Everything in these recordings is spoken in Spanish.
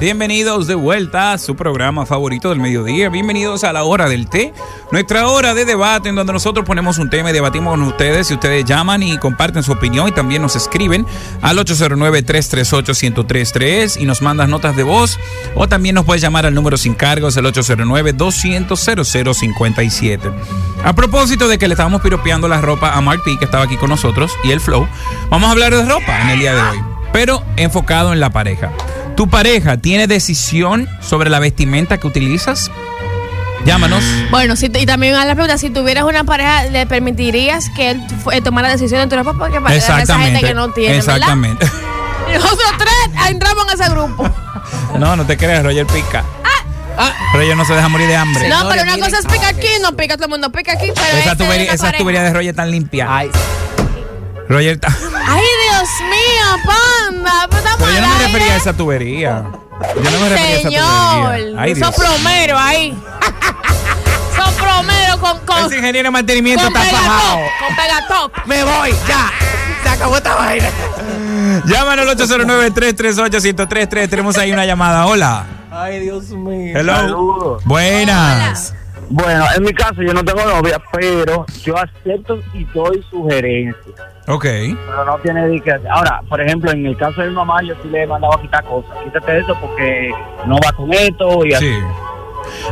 Bienvenidos de vuelta a su programa favorito del mediodía. Bienvenidos a la hora del té, nuestra hora de debate en donde nosotros ponemos un tema y debatimos con ustedes. Y ustedes llaman y comparten su opinión y también nos escriben al 809-338-1033 y nos mandas notas de voz. O también nos puedes llamar al número sin cargos, el 809-200-0057. A propósito de que le estábamos piropeando la ropa a Mark P, que estaba aquí con nosotros, y el Flow, vamos a hablar de ropa en el día de hoy, pero enfocado en la pareja. ¿Tu pareja tiene decisión sobre la vestimenta que utilizas? Llámanos. Bueno, si, y también a la pregunta, si tuvieras una pareja, ¿le permitirías que él eh, tomara decisiones en tu ropa? Porque para esa Exactamente. gente que no tiene, Exactamente. ¿verdad? Nosotros tres entramos en ese grupo. No, no te creas, Roger pica. Roger no se deja morir de hambre. no, pero una cosa es pica aquí, no pica, todo el mundo pica aquí, pero Esa este esa tubería de Roger tan limpia. Ay, Roger está. Ay, Dios mío, panda, pero estamos Pero yo no al me refería a esa tubería. Yo no me refería a esa Señor, tubería. Ay, Dios. soplomero ahí. soplomero con, con, Ese ingeniero de mantenimiento con está fajado. con pegatop. me voy, ya. Se acabó esta vaina. Llámanos al 809-338-1033. Tenemos ahí una llamada. Hola. Ay, Dios mío. Hello. Saludos. Buenas. Bueno, en mi caso yo no tengo novia, pero yo acepto y doy sugerencias. Ok. Pero no tiene hacer. Ahora, por ejemplo, en el caso de mi mamá, yo sí le he mandado a quitar cosas. Quítate eso porque no va con esto y así. Sí.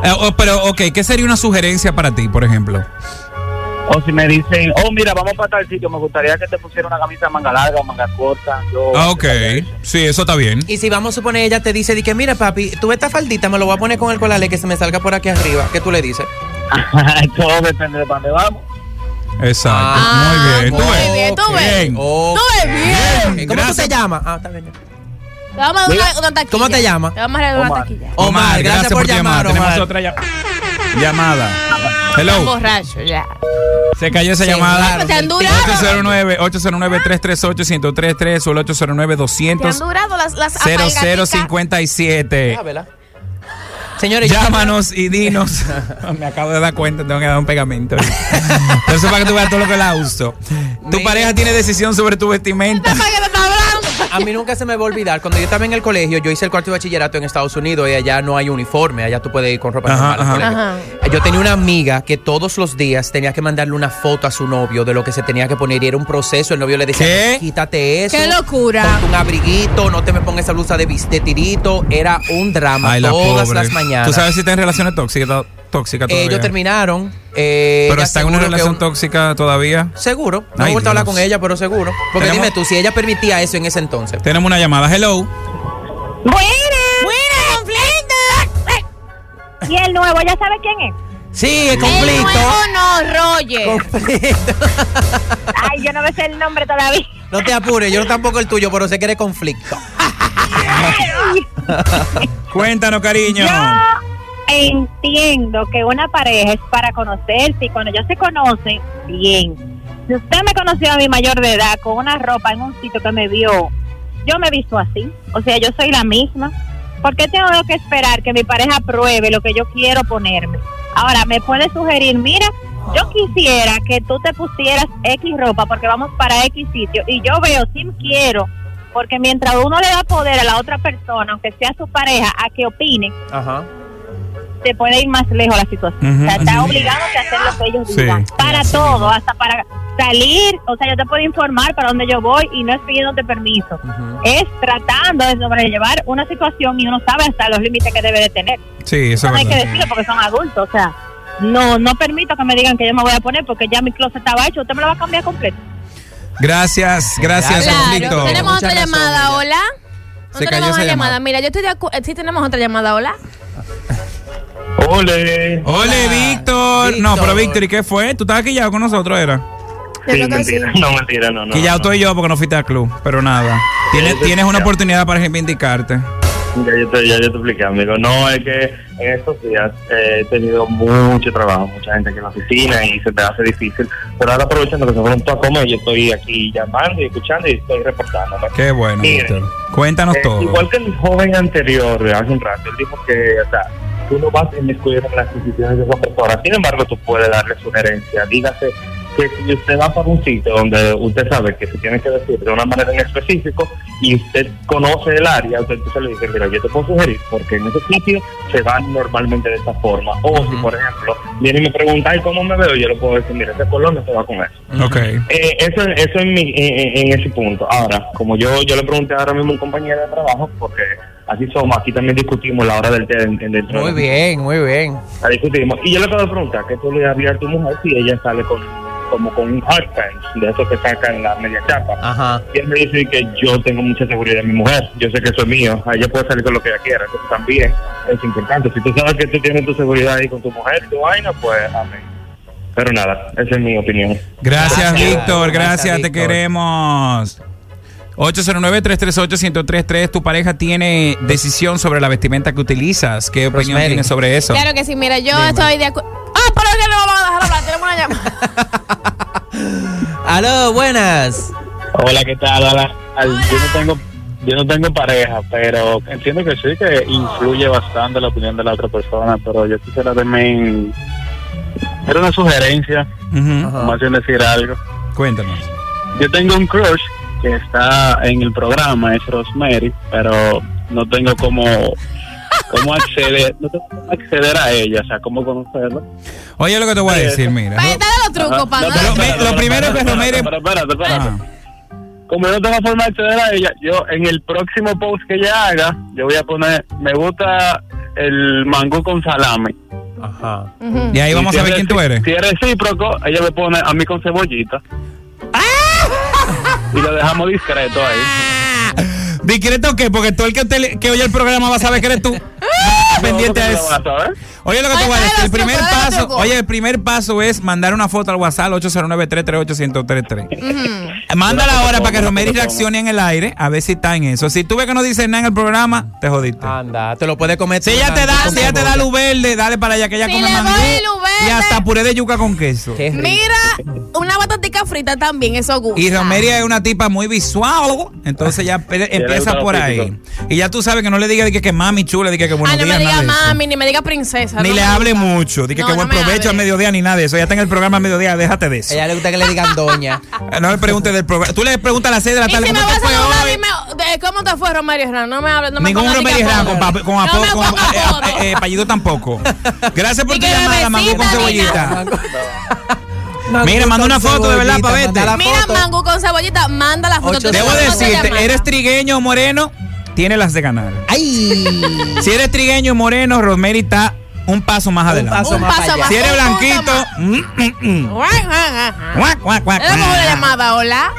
Eh, oh, pero, ok, ¿qué sería una sugerencia para ti, por ejemplo? O si me dicen, oh, mira, vamos para tal sitio, me gustaría que te pusiera una camisa manga larga o manga corta. Yo Ah, ok. Sí, eso está bien. Y si vamos a suponer, ella te dice, di que mira, papi, tú esta faldita me lo voy a poner con el colale que se me salga por aquí arriba. ¿Qué tú le dices? Todo depende de para dónde vamos. Exacto. Ah, muy bien. ¿Tú muy ves? bien, tú ves. Bien. Ok. Tú ves bien. ¿Cómo tú Gracias. te llamas? Ah, está bien. Te vamos a dar una, una taquilla. ¿Cómo te llamas? Te vamos a dar una Omar. taquilla. Omar, gracias, por, llamar, Tenemos Omar. otra llamada. Llamada. Hello. borrachos ya. Se cayó esa Sí, llamada. claro. Te han del durado. 809 809 338 1033 o el 809 Te han 200 durado las, las apagaticas. 0057. Ah, ¿verdad? Señores, Llámanos y dinos. Me acabo de dar cuenta, tengo que dar un pegamento. Eso para que tú veas todo lo que la uso. Tu pareja tiene decisión sobre tu vestimenta. A mí nunca se me va a olvidar. Cuando yo estaba en el colegio, yo hice el cuarto de bachillerato en Estados Unidos y allá no hay uniforme. Allá tú puedes ir con ropa Ajá, normal. ajá. Yo tenía una amiga que todos los días tenía que mandarle una foto a su novio de lo que se tenía que poner y era un proceso. El novio le decía, ¿Qué? quítate eso. ¡Qué locura! Ponte un abriguito, no te me pongas esa blusa de, tirito. Era un drama Ay, la todas pobre. las mañanas. ¿Tú sabes si está en relaciones tóxicas? todavía? Ellos terminaron. Eh, Pero está en una relación un- tóxica todavía. Seguro. No Ay, he vuelto a hablar con ella, pero seguro. Porque Tenemos- dime tú, si ella permitía eso en ese entonces. Tenemos una llamada. Hello. Y el nuevo, ¿ya sabe quién es? Sí, el El conflicto. nuevo no, Roger. Ay, yo no me sé el nombre todavía. No te apures, yo tampoco el tuyo, pero sé que eres conflicto. Cuéntanos, cariño. Yo entiendo que una pareja es para conocerse y cuando ya se conocen, bien. Si usted me conoció a mi mayor de edad con una ropa en un sitio que me vio, yo me he visto así. O sea, yo soy la misma. ¿Por qué tengo que esperar que mi pareja pruebe lo que yo quiero ponerme? Ahora, me puede sugerir, mira, yo quisiera que tú te pusieras X ropa porque vamos para X sitio y yo veo, sí quiero, porque mientras uno le da poder a la otra persona, aunque sea su pareja, a que opine, Ajá. Se puede ir más lejos la situación. O sea, está obligado a hacer lo que ellos Sí, digan. Para todo, hasta para salir. O sea, yo te puedo informar para dónde yo voy y no es pidiéndote permiso. Es tratando de sobrellevar una situación y uno sabe hasta los límites que debe de tener. Sí, eso Eso no hay que decirlo porque son adultos. O sea, no no permito que me digan que yo me voy a poner porque ya mi closet estaba hecho. Usted me lo va a cambiar completo. Gracias, gracias, Claro, conflicto. Tenemos otra razón, llamada, ella. hola. Se cayó tenemos esa una llamada. llamada. Mira, yo estoy de acuerdo. Sí, tenemos otra llamada, hola. Ole. Ole, Hola, Víctor. No, pero Víctor, ¿y qué fue? ¿Tú estabas aquí ya con nosotros, era? Que mentira. sí. No, mentira, no, no. Que ya no. estoy yo porque no fuiste al club, pero nada. Tienes, Sí, tienes una oportunidad para reivindicarte. Ya yo, te, ya yo te expliqué, amigo. No, es que en estos días eh, he tenido mucho trabajo, mucha gente aquí en la oficina y se me hace difícil. Pero ahora aprovechando que se fueron todos a comer, yo estoy aquí llamando y escuchando y estoy reportándome. Qué bueno, Víctor. Cuéntanos Eh, todo. Igual que el joven anterior, hace un rato, él dijo que, o sea, tú no vas a inmiscuir en las decisiones de esa persona. Sin embargo, tú puedes darle sugerencia. Dígase que si usted va para un sitio donde usted sabe que se tiene que decir de una manera en específico y usted conoce el área, usted entonces le dice, mira, yo te puedo sugerir porque en ese sitio se van normalmente de esta forma. O si, por ejemplo, viene y me pregunta, "Ay, ¿cómo me veo? Yo le puedo decir, mira, ese color no se va con eso. Ok. Eh, eso, eso en, mi, en, en ese punto. Ahora, como yo yo le pregunté ahora mismo a un compañero de trabajo, porque así somos, aquí también discutimos la hora del té en- en- dentro Muy bien, muy bien. La discutimos. Y yo le acabo de preguntar, ¿qué tú le harías a tu mujer si ella sale con como con un hard pants, de esos que sacan la media chapa? Ajá. Y él me dice que yo tengo mucha seguridad en mi mujer. Yo sé que eso es mío. Ella puede salir con lo que ella quiera. Entonces también es importante. Si tú sabes que tú tienes tu seguridad ahí con tu mujer, tu vaina, pues amén. Pero nada, esa es mi opinión. Gracias, Gracias. Víctor. Gracias, Gracias, te Víctor. queremos. 809-338-1033. Tu pareja tiene decisión sobre la vestimenta que utilizas. ¿Qué opinión Rosemary. tienes sobre eso? Claro que sí, mira, yo Dime. estoy de acuerdo. ¡Ah, pero que no vamos a dejar hablar! Tenemos una llamada. Aló, buenas. Hola, ¿qué tal? Hola. Al- Yo no tengo yo no tengo pareja, pero entiendo que sí que influye bastante la opinión de la otra persona, pero yo quisiera también era una sugerencia. Ajá. más bien decir algo. Cuéntanos. Yo tengo un crush que está en el programa, es Rosemary, pero no tengo cómo cómo acceder, no tengo cómo acceder a ella, o sea, cómo conocerla. Oye, lo que te voy a Sí, decir, mira. Dale los trucos, pero- lo primero que Rosemary- pero espérate, espérate. Ah. como yo no tengo forma de acceder a ella, yo en el próximo post que ella haga, yo voy a poner, me gusta el mangú con salami. Ajá. Y ahí vamos Y a ver quién tú eres. Si es recíproco, ella me pone a mí con cebollita. ¡Ah! Y lo dejamos discreto ahí. ¿Discreto qué? Porque todo el que, te- que oye el programa va a saber que eres tú. Pendiente a ¿Cómo que eso. Oye, lo que te voy a decir, el primer paso, oye, el primer paso es mandar una foto al WhatsApp 809-338-1033. Ujú. Mándala Una foto ahora para que Romero reaccione en el aire, a ver si está en eso. Si tú ves que no dice nada en el programa, te jodiste. Anda, te lo puede comer. Si ella te da, si ella te da luz verde, dale para allá que ella come mangú y hasta puré de yuca con queso. Mira, una batatica frita también, eso gusta. Y Romeria es una tipa muy visual, entonces ya empieza por ahí. Y ya tú sabes que no le digas que, que mami chula, que, que buenos Ah, no me días, diga de eso. mami, ni me diga princesa. Ni no le me hable gusta. mucho, que, No, que buen me provecho al mediodía ni nada de eso. Ya está en el programa al mediodía, déjate de A eso. ella le gusta que le digan doña. No le preguntes del programa. Tú le preguntas a las 6 de la Y tarde si me cómo vas te a fue saludar, hoy. dime cómo te fue Romario Herrán. No me hables, no me Ningún que Herrán, con, con, me con, eh, apodo. eh, eh, apellido tampoco. Gracias por tu llamada, Mango con cebollita. Mira, manda una foto de verdad cebollita, pa' verte. Mira, foto. mangú con cebollita, manda la foto. Debo decirte, eres trigueño o moreno, tiene las de ganar. ¡Ay! Si eres trigueño o moreno, Rosemary está un paso más adelante. paso Un más paso para allá. más. Si eres blanquito. Guac, guac, guac, una llamada, hola.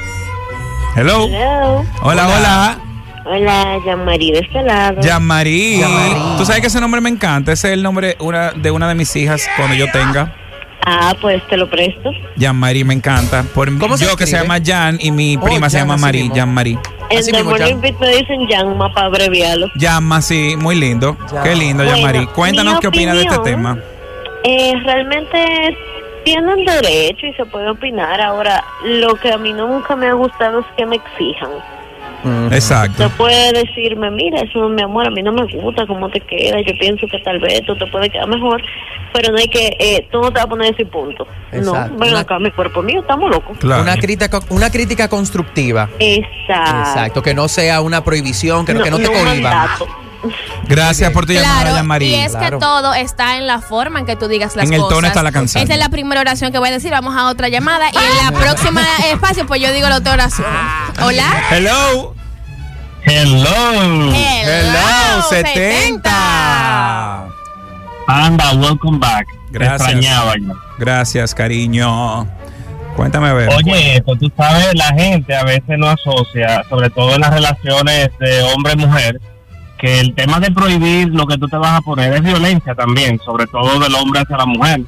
Hello. Hello. Hola, hola. Hola, Jean-Marie de este lado. Jean-Marie. Jean-Marie. Tú sabes que ese nombre me encanta. Ese es el nombre una, de una de mis hijas cuando yo tenga. Ah, pues te lo presto. Jean-Marie me encanta. Por ¿Cómo se yo que se llama Jan y mi Oh, prima se Jan, llama Marie. mismo. Jean-Marie. En Así The mismo, Morning Jan. Beat me dicen Janma para abreviarlo. Llama, sí, muy lindo. Jan. Qué lindo, Bueno, Jean-Marie. Cuéntanos mi qué opinas de este tema. Eh, realmente tienen derecho y se puede opinar. Ahora, lo que a mí nunca me ha gustado es que me exijan. Exacto. Tú puedes decirme, mira, eso mi amor, a mí no me gusta cómo te queda, yo pienso que tal vez tú te puede quedar mejor, pero no hay que, eh, tú no te vas a poner ese punto. Exacto. No, ven Una- acá, mi cuerpo mío, estamos locos. Claro. Una crítica, una crítica constructiva. Exacto. Exacto, que no sea una prohibición, que no, que no te un cohiba. Gracias por tu llamada, Claro, y es Claro. que todo está en la forma en que tú digas las En el cosas. tono está la canción. Esa es la primera oración que voy a decir. Vamos a otra llamada. Y en la próxima espacio, pues yo digo la otra oración. Hola. Hello. Hello. Hello, 70. Anda, welcome back. Gracias. Extrañaba yo. Gracias, cariño. Cuéntame, a ver. Oye, esto, tú sabes, la gente a veces no asocia, sobre todo en las relaciones de hombre-mujer, que el tema de prohibir lo que tú te vas a poner es violencia también, sobre todo del hombre hacia la mujer.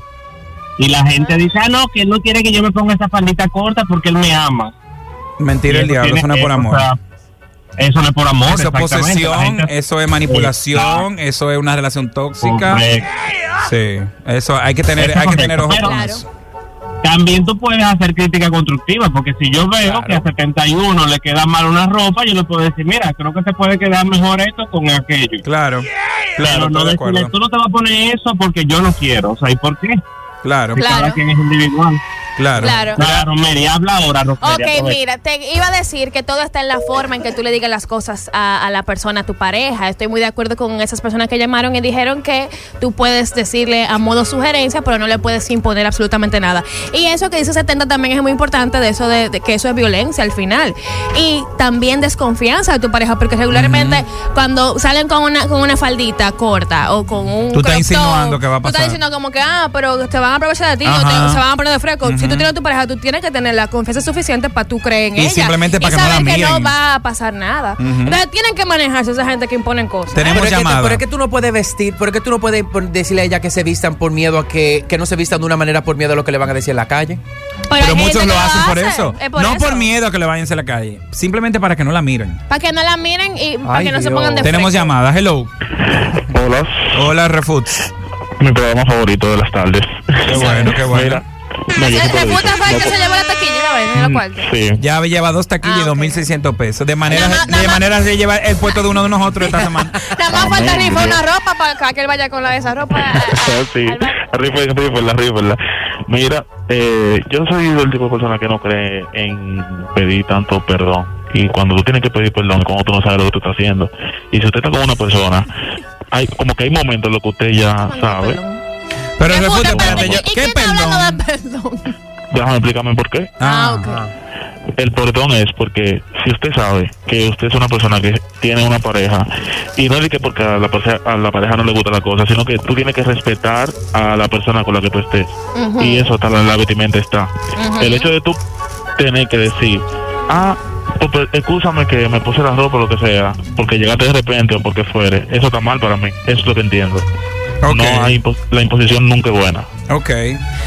Y la gente dice, ah, no, que él no quiere que yo me ponga esa faldita corta porque él me ama. Mentira el eso diablo, tiene suena que- por o amor. sea, eso no es por amor. Eso es posesión, gente- eso es manipulación, eso es una relación tóxica. Correcto. Sí, eso hay que tener, Eso es hay que tener ojo correcto, con pero- eso. También tú puedes hacer crítica constructiva, porque si yo veo Claro. que a 71 le queda mal una ropa, yo le puedo decir, mira, creo que se puede quedar mejor esto con aquello. Claro, claro, Pero no de decirle, acuerdo. tú no te vas a poner eso porque yo no quiero. O sea, ¿y por qué? Claro, Si Claro. Cada quien es individual. Claro. Claro. Claro, Mary, habla ahora, Rosemary, Ok, aprovecha. mira, te iba a decir que todo está en la forma en que tú le digas las cosas a, a la persona, a tu pareja. Estoy muy de acuerdo con esas personas que llamaron y dijeron que tú puedes decirle a modo sugerencia, pero no le puedes imponer absolutamente nada. Y eso que dice 70 también es muy importante, de eso de, de que eso es violencia al final. Y también desconfianza de tu pareja, porque regularmente cuando salen con una, con una faldita corta o con un Tú estás insinuando que va a Tú estás pasar. diciendo como que, ah, pero te van a aprovechar de ti o Ajá. te- se van a poner de fresco. Si tú tienes a tu pareja, tú tienes que tener la confianza suficiente para tú creer en Y ella. simplemente para y que no la que no va a pasar nada. Entonces tienen que manejarse esa gente que imponen cosas. Tenemos Pero es, que, tú- llamada. pero es que tú no puedes vestir, pero es que tú no puedes decirle a ella que se vistan por miedo a que, que no se vistan de una manera por miedo a lo que le van a decir en la calle. Pero muchos lo hacen por eso. es por no eso. por miedo a que le vayan a la calle. Simplemente para que no la miren. Para que no la miren y para Ay, que no se pongan de Tenemos fresco. llamada. Hello. Hola, Hola, Refuts. mi programa favorito de las tardes. Qué bueno, qué bueno. Mira, no, yo Ese siempre digo, refuta fue el no que se por- llevó la taquilla, la vaina, en la cuarta. Sí, Ya lleva dos taquillas Ah, y ok. 2.600 pesos. De manera, más- de manera de llevar el puesto de uno de nosotros esta semana. Nada más falta rifar una ropa para que él vaya con la de esa ropa. Ah, sí, rífela, rífela, rífela. Mira, eh, yo soy del tipo de persona que no cree en pedir tanto perdón. Y cuando tú tienes que pedir perdón, cuando tú no sabes lo que tú estás haciendo. Y si usted está con una persona, hay como que hay momentos en los que usted ya sabe. Pero Refuta, Refuts, espérate, espérate. ¿y- yo- ¿Y ¿Qué está perdón? de perdón? Déjame explicarme por qué. Ah, ok. El perdón es porque si usted sabe que usted es una persona que tiene una pareja y no es de que porque a la, pareja, a la pareja no le gusta la cosa, sino que tú tienes que respetar a la persona con la que tú estés. Y eso hasta en la vestimenta está. El hecho de tú tener que decir, ah, excúsame que me puse la ropa o lo que sea, porque llegaste de repente o porque fuere, eso está mal para mí. Eso es lo que entiendo. No hay la imposición nunca es buena. Ok.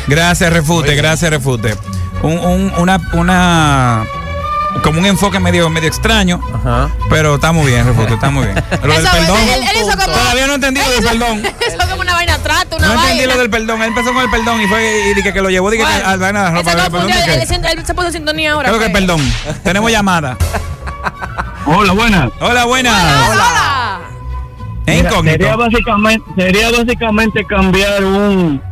Gracias, Refute. Gracias, Refute. Un, un- una, una, como un enfoque medio, medio extraño, Ajá. pero está muy bien, Refute, está muy bien. Lo del perdón. él- él hizo como- Todavía no he entendido él del perdón. Eso es como una vaina trato, una No vaina. entendí lo del perdón. Él empezó con el perdón y fue y dije que lo llevó dije que Bueno, al vaina de la él ropa. se ¿El perdón confundió, de él, se puso en sintonía ahora. Creo que fue. perdón. Tenemos llamada. Hola, buenas. Hola, buenas. Hola. Es Mira, incógnito. Sería básicamente, sería básicamente cambiar un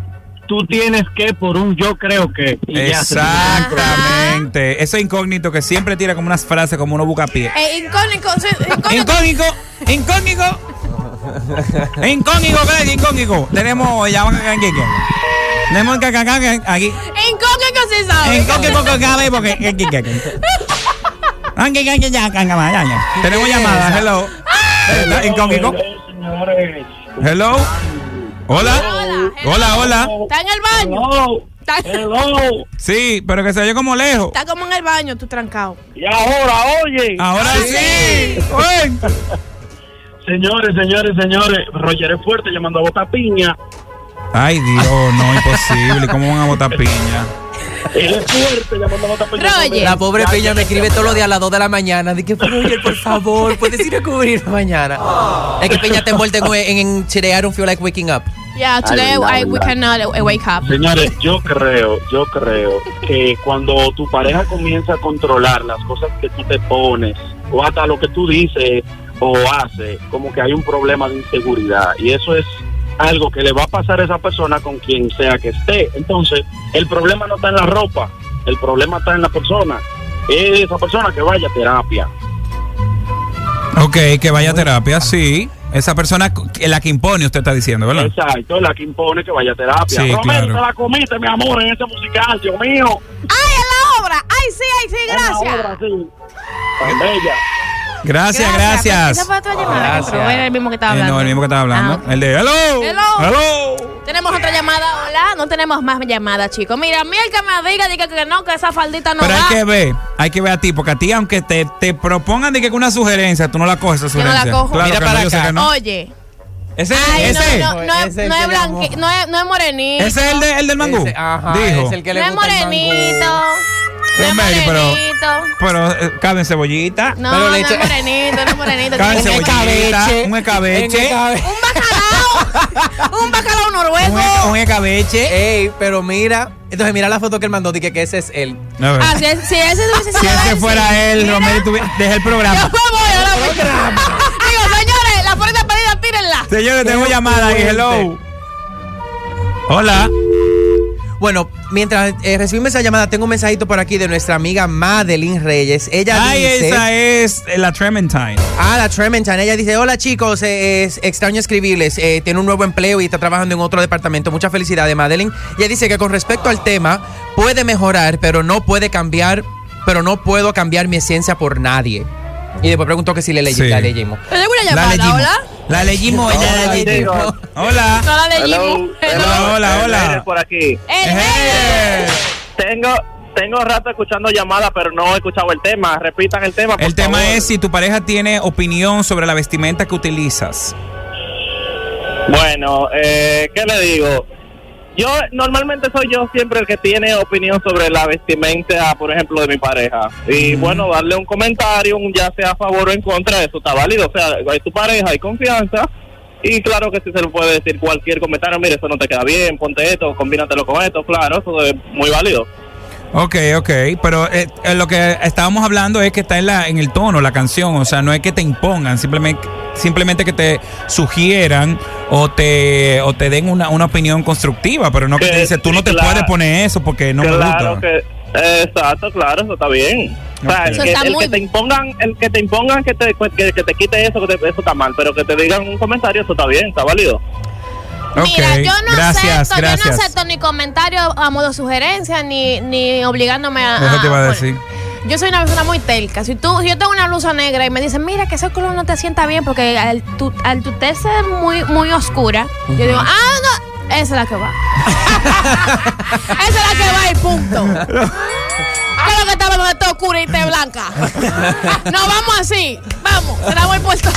tú tienes que por un yo creo que. y ya, Exactamente. Eso es incógnito que siempre tira como unas frases como uno busca pie. Eh, incógnito, sí, incógnito. Incógnito, incógnito. Incógnito. Tenemos ya aquí. Tenemos que acá aquí. Incógnito sí sabe. Incógnito con cabe porque ya. Tenemos llamada. Hello. Hello, Incógnito. señores. Hello. Hola. Hola, hola. Está en el baño. Hello, Está, hello. Sí, pero que se oye como lejos. está como en el baño, tú trancado. Y ahora, oye. Ahora sí. Uy. Señores, señores, señores. Roger es fuerte llamando a Bota Piña. Ay, Dios, no, imposible. ¿Cómo van a botar piña? Él es fuerte llamando a Bota Piña. Roger. La pobre piña me escribe todos los días a las 2 de la mañana. Dije, Roger, por favor, puedes ir a cubrir mañana. Es que piña te envuelve en, en, en Today I don't feel like waking up. Yeah, today Ay, I, we cannot uh, wake up. Señores, yo creo, yo creo que cuando tu pareja comienza a controlar las cosas que tú te pones o hasta lo que tú dices o haces, como que hay un problema de inseguridad y eso es algo que le va a pasar a esa persona con quien sea que esté. Entonces, el problema no está en la ropa, el problema está en la persona. Es esa persona que vaya a terapia. Ok, que vaya a terapia, sí. Esa persona es la que impone, usted está diciendo, ¿verdad? Exacto, es la que impone que vaya a terapia. Sí, Romero, claro. te la comiste, mi amor, en ese musical, Dios mío. ¡Ay, en la obra! ¡Ay, sí, ay, sí, En la gracias! obra, sí. Tan bella. Gracias, gracias. Esa fue otra llamada, Gracias. pero era el mismo que estaba Eh, hablando. no, el mismo que estaba hablando. Ah, ok. El de hello. Hello. Hello. Tenemos otra llamada, hola. No tenemos más llamadas, chicos. Mira, a mí el que me diga, diga que no, que esa faldita no Pero va. hay que ver, hay que ver a ti, porque a ti, aunque te, te propongan de que una sugerencia, tú no la coges esa Yo no la sugerencia. cojo. Claro Mira que para no, yo sé acá. que no. Oye. Ese, Ay, ese, no, no, no, es- Ese no es que llamó. blanqui, no es, no es morenito. ese es el, de, el del mangú. Ese- ajá, Dijo. es el que no le es gusta el mangú. morenito. No es Pero, Mary, pero- morenito. Morenito. Pero eh, cabe en cebollita. No, Pero no es morenito, no es morenito. Cebollita. Un escabeche. Un bacalao. un bacalao noruego. e- un escabeche. Ey, pero mira. Entonces mira la foto que él mandó. Dije que ese es él. No, Ah, si, si ese si ese fuera sí. él, Mira, Romero, deja el Yo programa. me voy ahora mismo. Digo, señores, la puerta pedida, tírenla. Señores, tenemos llamada ahí. Hello. Hola. Bueno, mientras eh, recibimos esa llamada, tengo un mensajito por aquí de nuestra amiga Madeline Reyes. Ella Ay, dice... esa es la Trementine. Ah, la Trementine. Ella dice, hola chicos, eh, es extraño escribirles. eh, tiene un nuevo empleo y está trabajando en otro departamento. Muchas felicidades, Madeline. Ella dice que con respecto al tema, puede mejorar, pero no puede cambiar, pero no puedo cambiar mi esencia por nadie. Y después preguntó que si le, ley- Sí. la leímos. ¿Te llegó una La llamada, hola? La leímos. Hola, la leímos. Hola. No la leímos. Hello, Hello. Hola, hola, hola. Por aquí. Eh, Eh. Tengo tengo rato escuchando llamadas, pero no he escuchado el tema. Repitan el tema. por El tema favor. es si tu pareja tiene opinión sobre la vestimenta que utilizas. Bueno, eh, ¿qué le digo? Yo normalmente soy yo siempre el que tiene opinión sobre la vestimenta, por ejemplo, de mi pareja. Y bueno, darle un comentario, un ya sea a favor o en contra, eso está válido. O sea, hay tu pareja, hay confianza. Y claro que sí se le puede decir cualquier comentario, mire, eso no te queda bien, ponte esto, combínatelo con esto, claro, eso es muy válido. Ok, ok, pero eh, eh, lo que estábamos hablando es que está en, la, en el tono, la canción, o sea, no es que te impongan, simplemente, simplemente que te sugieran o te, o te den una, una opinión constructiva, pero no que, Que te dice, tú no te claro. puedes poner eso porque no me claro gusta. que exacto claro eso está bien o sea, el, que, el muy que te impongan el que te impongan que te que, que te quite eso que te- eso está mal pero que te digan un comentario eso está bien está válido Mira, yo no gracias, acepto, yo no acepto ni comentario a modo sugerencia ni, ni obligándome a. Eso te iba a decir. Yo soy una persona muy telca. Si tú, si yo tengo una blusa negra y me dicen, mira que ese color no te sienta bien porque al tu, al tu tez ser muy, muy oscura, yo digo, ah, no, esa es la que va. esa es la que va y punto. ¿Qué es lo que estaba donde está oscura y te blanca? no, vamos así. Vamos, la voy puesto.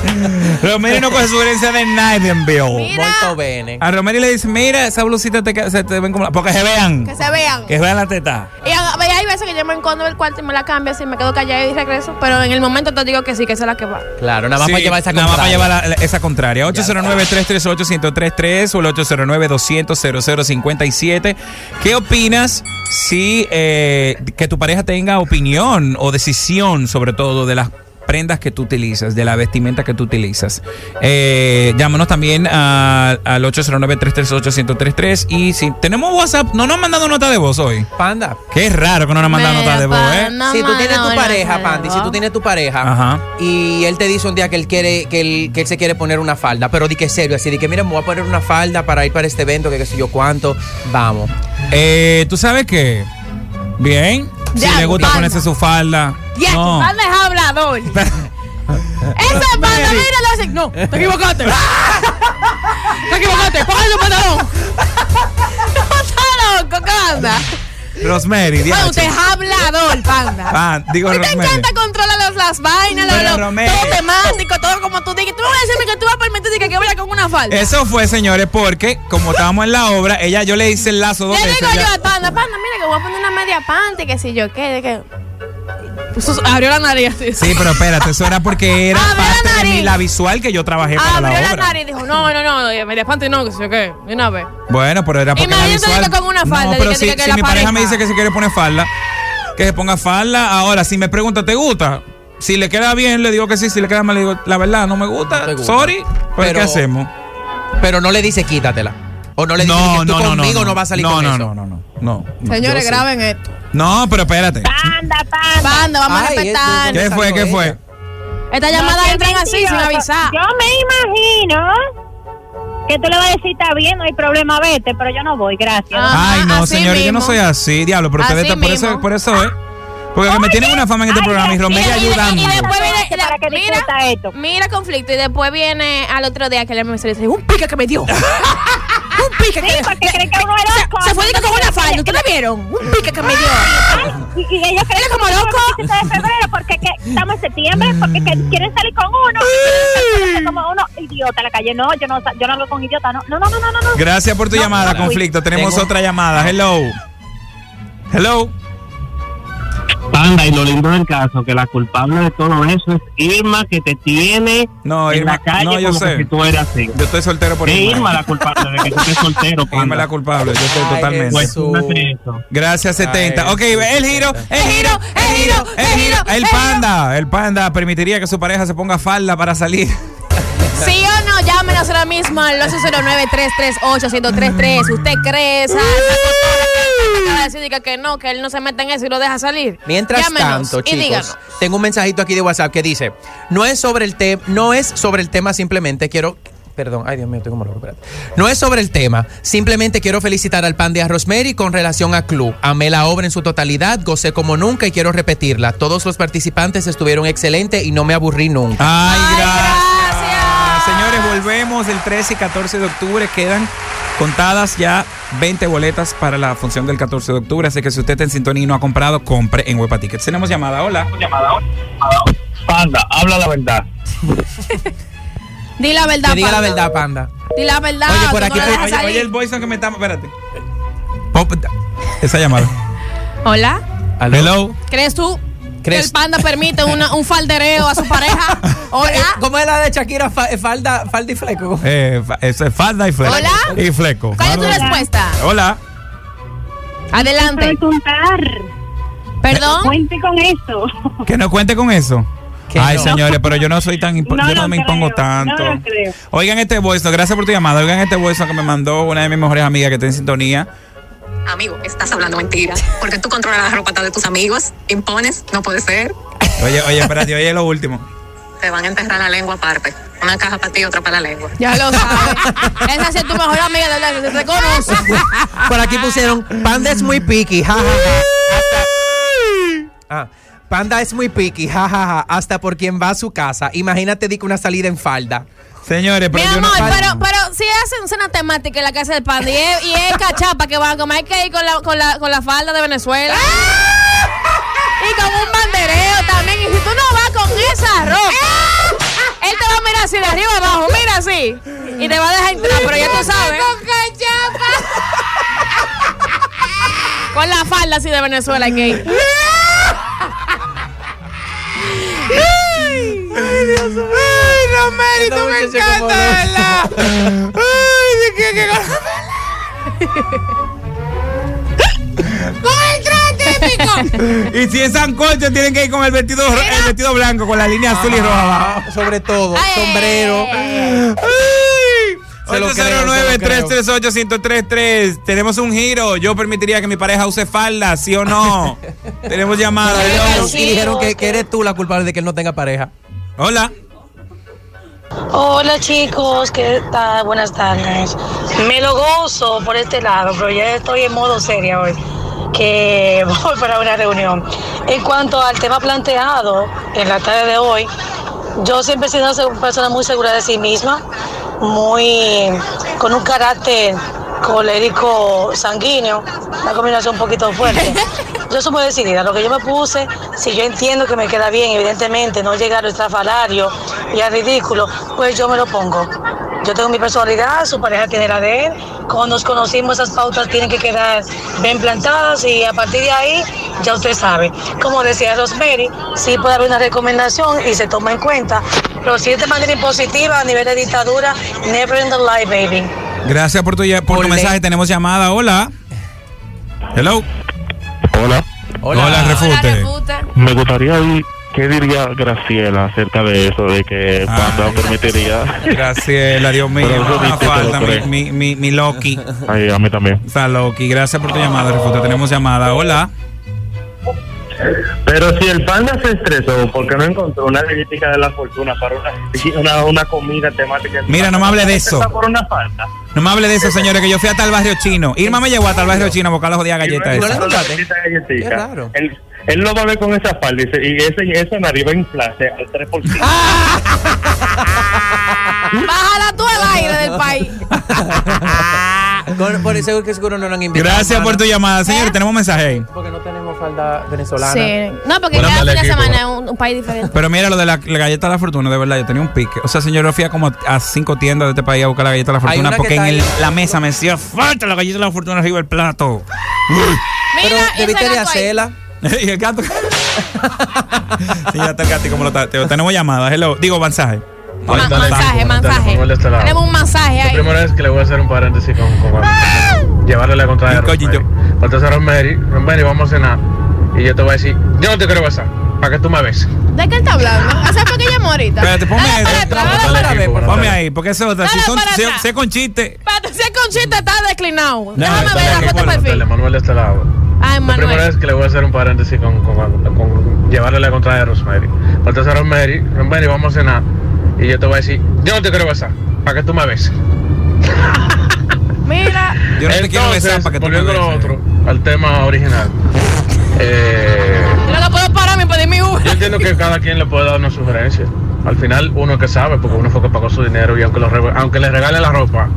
Romero no coge sugerencia de Nightingale. Mira. Molto bene. A Romero le dice, mira, esa blusita te, queda- se te ven como la... Porque se vean. Que se vean. Que vean la teta. Y hay veces que yo me encondo del cuarto y me la cambio así, me quedo callada y regreso. Pero en el momento te digo que sí, que esa es la que va. Claro, nada más Sí, para llevar esa Nada más para contraria. llevar la- la- esa contraria. 809-338-1033 o el 809-200-0057. ¿Qué opinas si eh, que tu pareja tenga opinión o decisión sobre todo de las prendas que tú utilizas, de la vestimenta que tú utilizas. Eh, llámanos también a- al 809-338-1033 y si tenemos WhatsApp, no nos han mandado nota de voz hoy. Panda. Qué raro que no nos han mandado nota de voz, ¿eh? No, si tú tienes tu pareja, no. si tú tienes tu pareja Ajá. y él te dice un día que él quiere, que él, que él se quiere poner una falda, pero di que serio, así de que mira, me voy a poner una falda para ir para este evento, que qué sé yo cuánto, vamos. Eh, ¿Tú sabes qué? Bien. Si Ya, le gusta palma. ponerse su falda. Ya, no. Panda es hablador. Panda, Mary. mira, le hace. No, te equivocaste. te equivocaste. Coge tu pantalón. no está loco, ¿qué anda? Rosemary, DH. usted es hablador, panda. Ah, digo A ti te Rosemary. encanta controlar las, las vainas, lo- Pero, lo- Rosemary. todo temático, todo como tú digas. Tú no vas a decirme que tú vas a permitir que, que vaya con una falda. Eso fue, señores, porque como estábamos en la obra, ella yo le hice el lazo dos Le veces. digo yo a Panda, Panda, mira que voy a poner una media panty, que si yo qué, de que. Abrió la nariz así. Sí, pero espérate, eso era porque era Abre la parte de la visual que yo trabajé para Abrió la la obra. nariz y dijo, no, no, no, media panty no, que yo qué, de una vez. Bueno, pero era porque la Imagínate visual. que con una falda, No, pero si, que si la mi pareja pareja- me dice que se quiere poner falda, que se ponga falda. Ahora, si me pregunta, ¿te gusta? Si le queda bien, le digo que sí. Si le queda mal, le digo, la verdad, no me gusta. No te gusta. Sorry. Pues, Pero- ¿qué hacemos? Pero no le dice quítatela. O no le dice que tú conmigo no, vas a salir no, con no, eso. no, no, no, no, no. Señores, graben esto. No, pero espérate. Panda, panda. Panda, vamos a respetar. es- ¿Qué fue? ¿Qué fue? Estas llamadas entran así, sin avisar. Yo me imagino que tú le vas a decir, está bien, no hay problema, vete, pero yo no voy, gracias. Ay, no, señores, yo no soy así, diablo, pero ustedes por eso, por eso, ¿eh? Porque me tienen una fama en este Ay, programa y Romero Y- y- y- ayudando. y después viene, Para que mira, esto. mira conflicto y después viene al otro día que le me dice, un pique que me dio. pique Sí, porque creen que uno es se, loco. se fue de con una falda, ¿ustedes vieron? Un pique que me dio. Y, y ellos creen como que loco. es el 17 de febrero porque que estamos en septiembre, porque que quieren salir con uno. salir como uno idiota en la calle. No, yo no, yo no hablo con idiota. No, no, no, no, no. no. Gracias por tu No, llamada, no, conflicto. Tenemos Tengo- otra llamada. Hello. Hello. Panda, y lo lindo del caso, que la culpable de todo eso es Irma, que te tiene No, en Irma, la calle no, yo como sé. que si tú eres así. Yo estoy soltero por Es Irma. Irma la culpable de que tú estés soltero, Irma Panda. es la culpable, yo estoy totalmente. Pues. Gracias, 70. Ay, ok, el giro, el giro, el giro, el giro. El panda, el panda permitiría que su pareja se ponga falda para salir. ¿Sí o no? Llámenos ahora mismo al 809-338-1033. ¿Usted cree esa, acaba de decir diga que no, que él no se mete en eso y lo deja salir? Mientras Llámenos tanto, chicos, tengo un mensajito aquí de WhatsApp que dice, no es sobre el tema, no es sobre el tema simplemente quiero Perdón, ay Dios mío, estoy como loco, espérate. No es sobre el tema, simplemente quiero felicitar al pan de Rosemary con relación a Club. Amé la obra en su totalidad, gocé como nunca y quiero repetirla. Todos los participantes estuvieron excelentes y no me aburrí nunca. Ay, Ay, gracias. gracias. Señores, volvemos el 13 y 14 de octubre. Quedan contadas ya 20 boletas para la función del 14 de octubre. Así que si usted está en sintonía y no ha comprado, compre en Huepa Tickets. Tenemos llamada. Hola. Panda, habla la verdad. Di la verdad, diga la Panda. verdad, panda. Di la verdad. Oye, por aquí no te- Oye, el voice que me está. Espérate. Pop- Esa llamada. Hola. Hello. ¿Crees tú ¿Crees- que el panda permite una- un faldereo a su pareja? Eh, Hola. ¿Cómo es la de Shakira? Eh, falda, falda y fleco. Eh, eso es falda y fleco. Hola. Y fleco. ¿Cuál es tu respuesta? Hola. Adelante. contar. Perdón. Cuente con eso. Que no cuente con eso. Que Ay, no. señores, pero yo no soy tan No yo no me creo, impongo no tanto. lo creo. Oigan este voice, gracias por tu llamada. Oigan este voice que me mandó una de mis mejores amigas que está en sintonía. Amigo, estás hablando mentira. Porque tú controlas la ropa de tus amigos, impones, no puede ser. Oye, oye, espérate, oye lo último. Te van a enterrar la lengua aparte. Una caja para ti y otra para la lengua. Ya lo sabes. Esa es tu mejor amiga de la que te conoce. Por aquí pusieron, Panda es muy picky, jajaja. Ah, Panda es muy picky, jajaja. Hasta por quien va a su casa. Imagínate, di una salida en falda. Señores, Mi pero no. amor, pero, pero si hacen una temática en la casa del panda y es, y es cachapa que van a comer, hay que ir con la, con la, con la falda de Venezuela. Y con un bandereo también. Y si tú no vas con esa ropa, él te va a mirar así de arriba abajo, mira así. Y te va a dejar entrar, pero ya tú sabes. Con cachapa. Con la falda así de Venezuela hay que ir. Ay, Romero, tú me encanta, ¿verdad? Ay, de que, que Y si es sancocho, tienen que ir con el vestido, ro- el vestido blanco, con la línea azul y roja abajo. Sobre todo, Ay, sombrero. ay, Se lo creo, se lo 809-338-1033. Tenemos un giro. Yo permitiría que mi pareja use falda, ¿sí o no? Tenemos llamada. Y dijeron que, que eres tú la culpable de que él no tenga pareja. Hola. Hola chicos, ¿qué tal? Buenas tardes. Me lo gozo por este lado, pero ya estoy en modo seria hoy, que voy para una reunión. En cuanto al tema planteado en la tarde de hoy, yo siempre he sido una persona muy segura de sí misma, muy con un carácter colérico sanguíneo, una combinación un poquito fuerte. Yo soy muy decidida, lo que yo me puse, si yo entiendo que me queda bien, evidentemente no llegar al estrafalario y al ridículo, pues yo me lo pongo. Yo tengo mi personalidad, su pareja tiene la de él. Cuando nos conocimos, esas pautas tienen que quedar bien plantadas y a partir de ahí, ya usted sabe. Como decía Rosemary, sí puede haber una recomendación y se toma en cuenta, pero si es de manera impositiva a nivel de dictadura, never in the life, baby. Gracias por tu, por tu mensaje. Tenemos llamada. Hola. Hello. Hola. Hola, Hola, refute. refute. Me gustaría oír qué diría Graciela acerca de eso, de que Panda Ay. permitiría. Graciela, Dios mío. Falta, lo mi, mi, mi, mi Loki. Ay, a mí también. Está Loki. Gracias por tu llamada, Refuta. Tenemos llamada. Hola. Pero si el panda se estresó porque no encontró una galletita de la fortuna para una, una, una comida temática. Mira, no me hable de eso. Está por una falta. No me hable de eso, señores, que yo fui hasta el barrio chino. Irma me llevó hasta el barrio chino a buscar la jodida galleta ¿No le esa. Qué raro. Él, él lo va a ver con esa falda y, se- y ese, esa nariz va a inflarse al 3%. Bájala tú al aire del país. Con- por eso que seguro no lo han invitado. Gracias por tu llamada, señores. Tenemos un mensaje ahí. Porque no tenemos falda venezolana. Sí. No, porque Buenas cada tardes, fin de equipo. semana es un, un país diferente. Pero mira lo de la, la galleta de la fortuna, de verdad, yo tenía un pique. O sea, señor, yo fui a como a, cinco tiendas de este país a buscar la galleta de la Hay fortuna una que porque en está el- ahí. la mesa me decía, falta la galleta de la fortuna arriba del plato. Pero Mira, ese debiste de ahí. hacerla. y el gato. sí, ya está el gato como lo está. te- Tenemos llamadas. Hello. Digo, mensaje. Ma- Mensaje, mensaje. Manuel de este lado. Tenemos un masaje La ahí. primera vez que le voy a hacer un paréntesis con, con llevarle la contraria. Entonces Rosemary, Rosemary, vamos a cenar. Y yo te voy a decir, yo no te quiero besar, para que tú me beses. ¿De qué él está hablando? ¿Hace por qué llamó ahorita? Espérate, ponme ahí. Ponme ahí, porque eso es otra. Si son, para si- atrás. si es con chiste. Espérate, Si está declinado. No, Déjame ver la foto perfil. Manuel de este lado. Ay, La Manuel. primera vez que le voy a hacer un paréntesis con, con, con llevarle la contraria a Rosemary. Entonces Rosemary, Rosemary, vamos a cenar. Y yo te voy a decir, yo no te quiero besar, para que tú me beses. Mira. Yo no te quiero besar para que tú me volviendo a lo beses. otro, al tema original. Eh, Yo no puedo pararme para pedir mi Uber. Yo entiendo que cada quien le puede dar una sugerencia. Al final uno es que sabe, porque uno fue que pagó su dinero y aunque, lo aunque le regale la ropa,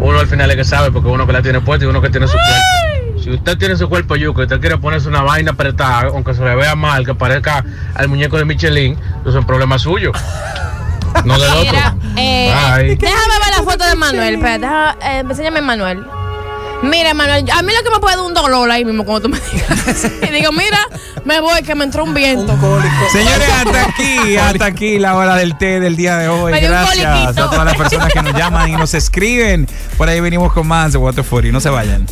uno al final es que sabe, porque uno que la tiene puesta y uno que tiene su cuerpo. Si usted tiene su cuerpo yuca y usted quiere ponerse una vaina apretada, aunque se le vea mal, que parezca al muñeco de Michelin, eso es un problema suyo. No del otro. Mira, eh, déjame ver la foto de Manuel. Espérate, deja- eh, enséñame Manuel. Mira, Manuel, a mí lo que me puede dar un dolor ahí mismo cuando tú me digas. y digo, mira, me voy, que me entró un viento. Señores, hasta aquí, hasta aquí la hora del té del día de hoy. Un Gracias a todas las personas que nos llaman y nos escriben. Por ahí venimos con más de Water 40. No se vayan.